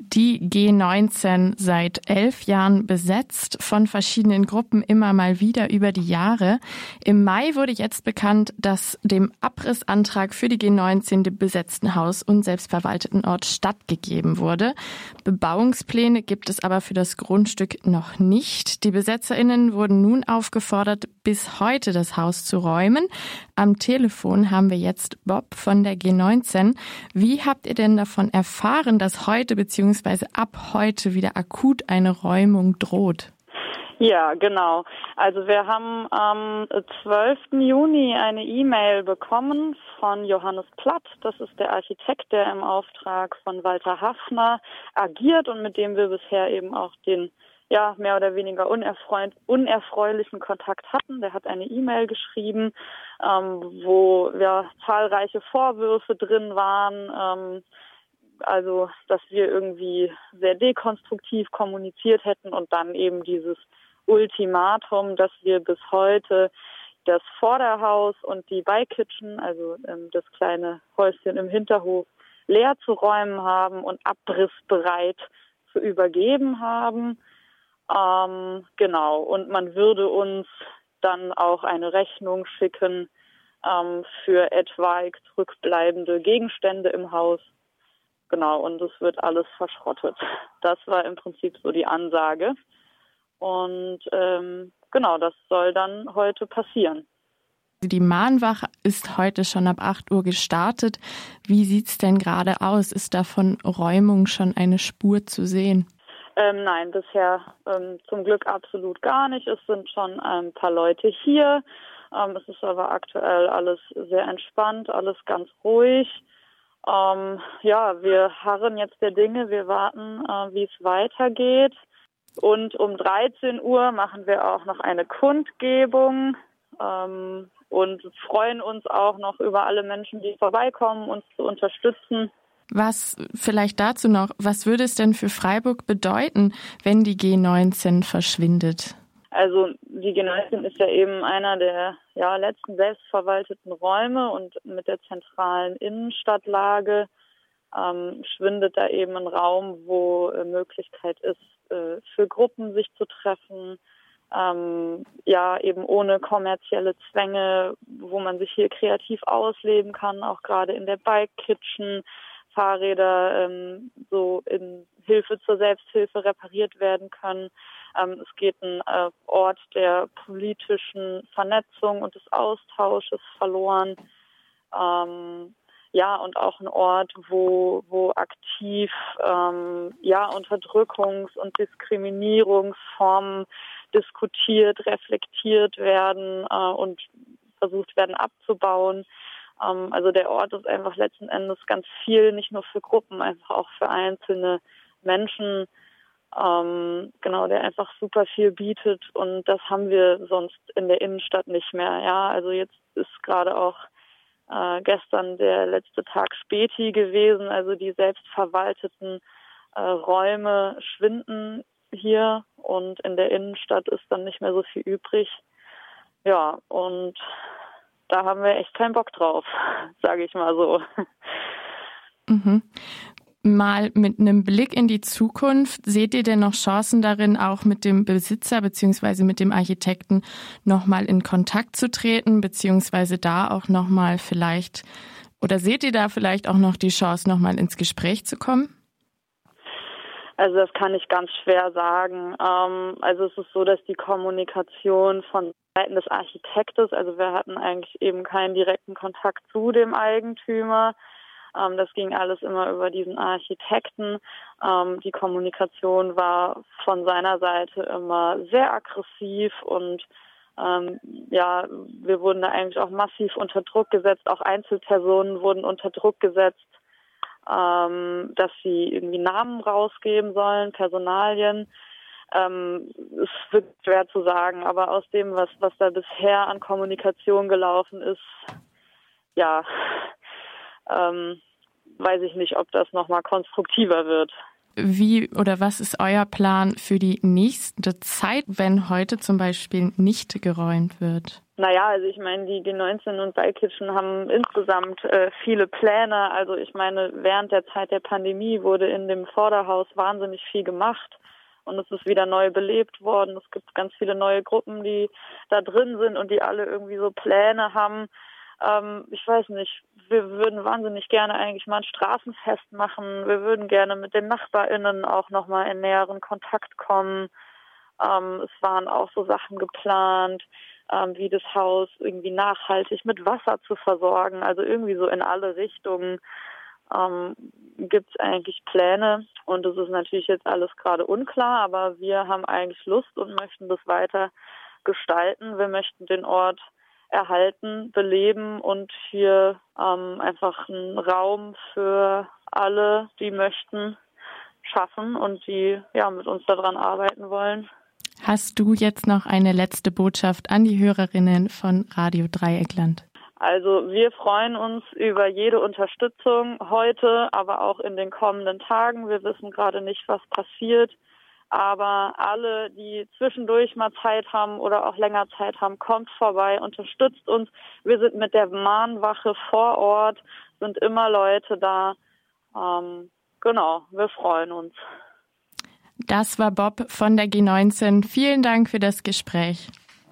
die G19 seit elf Jahren besetzt, von verschiedenen Gruppen immer mal wieder über die Jahre. Im Mai wurde jetzt bekannt, dass dem Abrissantrag für die G19 dem besetzten Haus und selbstverwalteten Ort stattgegeben wurde. Bebauungspläne gibt es aber für das Grundstück noch nicht. Die BesetzerInnen wurden nun aufgefordert, bis heute das Haus zu räumen. Am Telefon haben wir jetzt Bob von der G19. Wie habt ihr denn davon erfahren, dass heute bzw beziehungsweise ab heute wieder akut eine Räumung droht. Ja, genau. Also wir haben am 12. Juni eine E-Mail bekommen von Johannes Platt. Das ist der Architekt, der im Auftrag von Walter Hafner agiert und mit dem wir bisher eben auch den ja, mehr oder weniger unerfreulichen Kontakt hatten. Der hat eine E-Mail geschrieben, ähm, wo ja zahlreiche Vorwürfe drin waren, ähm, also, dass wir irgendwie sehr dekonstruktiv kommuniziert hätten und dann eben dieses Ultimatum, dass wir bis heute das Vorderhaus und die Beikitchen, also ähm, das kleine Häuschen im Hinterhof, leer zu räumen haben und abrissbereit zu übergeben haben. Ähm, genau, und man würde uns dann auch eine Rechnung schicken ähm, für etwaig zurückbleibende Gegenstände im Haus. Genau, und es wird alles verschrottet. Das war im Prinzip so die Ansage. Und ähm, genau, das soll dann heute passieren. Die Mahnwache ist heute schon ab 8 Uhr gestartet. Wie sieht's denn gerade aus? Ist da von Räumung schon eine Spur zu sehen? Ähm, nein, bisher ähm, zum Glück absolut gar nicht. Es sind schon ein paar Leute hier. Ähm, es ist aber aktuell alles sehr entspannt, alles ganz ruhig. Ähm, ja, wir harren jetzt der Dinge, wir warten, äh, wie es weitergeht. Und um 13 Uhr machen wir auch noch eine Kundgebung ähm, und freuen uns auch noch über alle Menschen, die vorbeikommen, uns zu unterstützen. Was vielleicht dazu noch, was würde es denn für Freiburg bedeuten, wenn die G19 verschwindet? Also die G19 ist ja eben einer der ja, letzten selbstverwalteten Räume und mit der zentralen Innenstadtlage ähm, schwindet da eben ein Raum, wo äh, Möglichkeit ist, äh, für Gruppen sich zu treffen, ähm, ja eben ohne kommerzielle Zwänge, wo man sich hier kreativ ausleben kann, auch gerade in der Bike Kitchen, Fahrräder ähm, so in Hilfe zur Selbsthilfe repariert werden können. Ähm, es geht ein äh, Ort der politischen Vernetzung und des Austausches verloren. Ähm, ja, und auch ein Ort, wo, wo aktiv ähm, ja, Unterdrückungs- und Diskriminierungsformen diskutiert, reflektiert werden äh, und versucht werden abzubauen. Ähm, also der Ort ist einfach letzten Endes ganz viel, nicht nur für Gruppen, einfach auch für einzelne Menschen ähm, genau, der einfach super viel bietet und das haben wir sonst in der Innenstadt nicht mehr. Ja, also jetzt ist gerade auch äh, gestern der letzte Tag Späti gewesen, also die selbstverwalteten äh, Räume schwinden hier und in der Innenstadt ist dann nicht mehr so viel übrig. Ja, und da haben wir echt keinen Bock drauf, sage ich mal so. Mhm mal mit einem Blick in die Zukunft, seht ihr denn noch Chancen darin, auch mit dem Besitzer beziehungsweise mit dem Architekten nochmal in Kontakt zu treten, beziehungsweise da auch nochmal vielleicht, oder seht ihr da vielleicht auch noch die Chance, nochmal ins Gespräch zu kommen? Also das kann ich ganz schwer sagen. Ähm, also es ist so, dass die Kommunikation von Seiten des Architektes, also wir hatten eigentlich eben keinen direkten Kontakt zu dem Eigentümer. Ähm, das ging alles immer über diesen Architekten. Ähm, die Kommunikation war von seiner Seite immer sehr aggressiv und ähm, ja, wir wurden da eigentlich auch massiv unter Druck gesetzt. Auch Einzelpersonen wurden unter Druck gesetzt, ähm, dass sie irgendwie Namen rausgeben sollen, Personalien. Ähm, es wird schwer zu sagen, aber aus dem, was, was da bisher an Kommunikation gelaufen ist, ja, ähm, weiß ich nicht, ob das nochmal konstruktiver wird. Wie oder was ist euer Plan für die nächste Zeit, wenn heute zum Beispiel nicht geräumt wird? Naja, also ich meine, die G19 und Bikitchen haben insgesamt äh, viele Pläne. Also ich meine, während der Zeit der Pandemie wurde in dem Vorderhaus wahnsinnig viel gemacht und es ist wieder neu belebt worden. Es gibt ganz viele neue Gruppen, die da drin sind und die alle irgendwie so Pläne haben. Ähm, ich weiß nicht, wir würden wahnsinnig gerne eigentlich mal ein Straßenfest machen. Wir würden gerne mit den NachbarInnen auch nochmal in näheren Kontakt kommen. Ähm, es waren auch so Sachen geplant ähm, wie das Haus irgendwie nachhaltig mit Wasser zu versorgen. Also irgendwie so in alle Richtungen ähm, gibt es eigentlich Pläne. Und das ist natürlich jetzt alles gerade unklar, aber wir haben eigentlich Lust und möchten das weiter gestalten. Wir möchten den Ort erhalten, beleben und hier ähm, einfach einen Raum für alle, die möchten, schaffen und die ja mit uns daran arbeiten wollen, Hast du jetzt noch eine letzte Botschaft an die Hörerinnen von Radio Dreieckland? Also wir freuen uns über jede Unterstützung heute, aber auch in den kommenden Tagen. Wir wissen gerade nicht, was passiert. Aber alle, die zwischendurch mal Zeit haben oder auch länger Zeit haben, kommt vorbei, unterstützt uns. Wir sind mit der Mahnwache vor Ort, sind immer Leute da. Ähm, genau, wir freuen uns. Das war Bob von der G19. Vielen Dank für das Gespräch.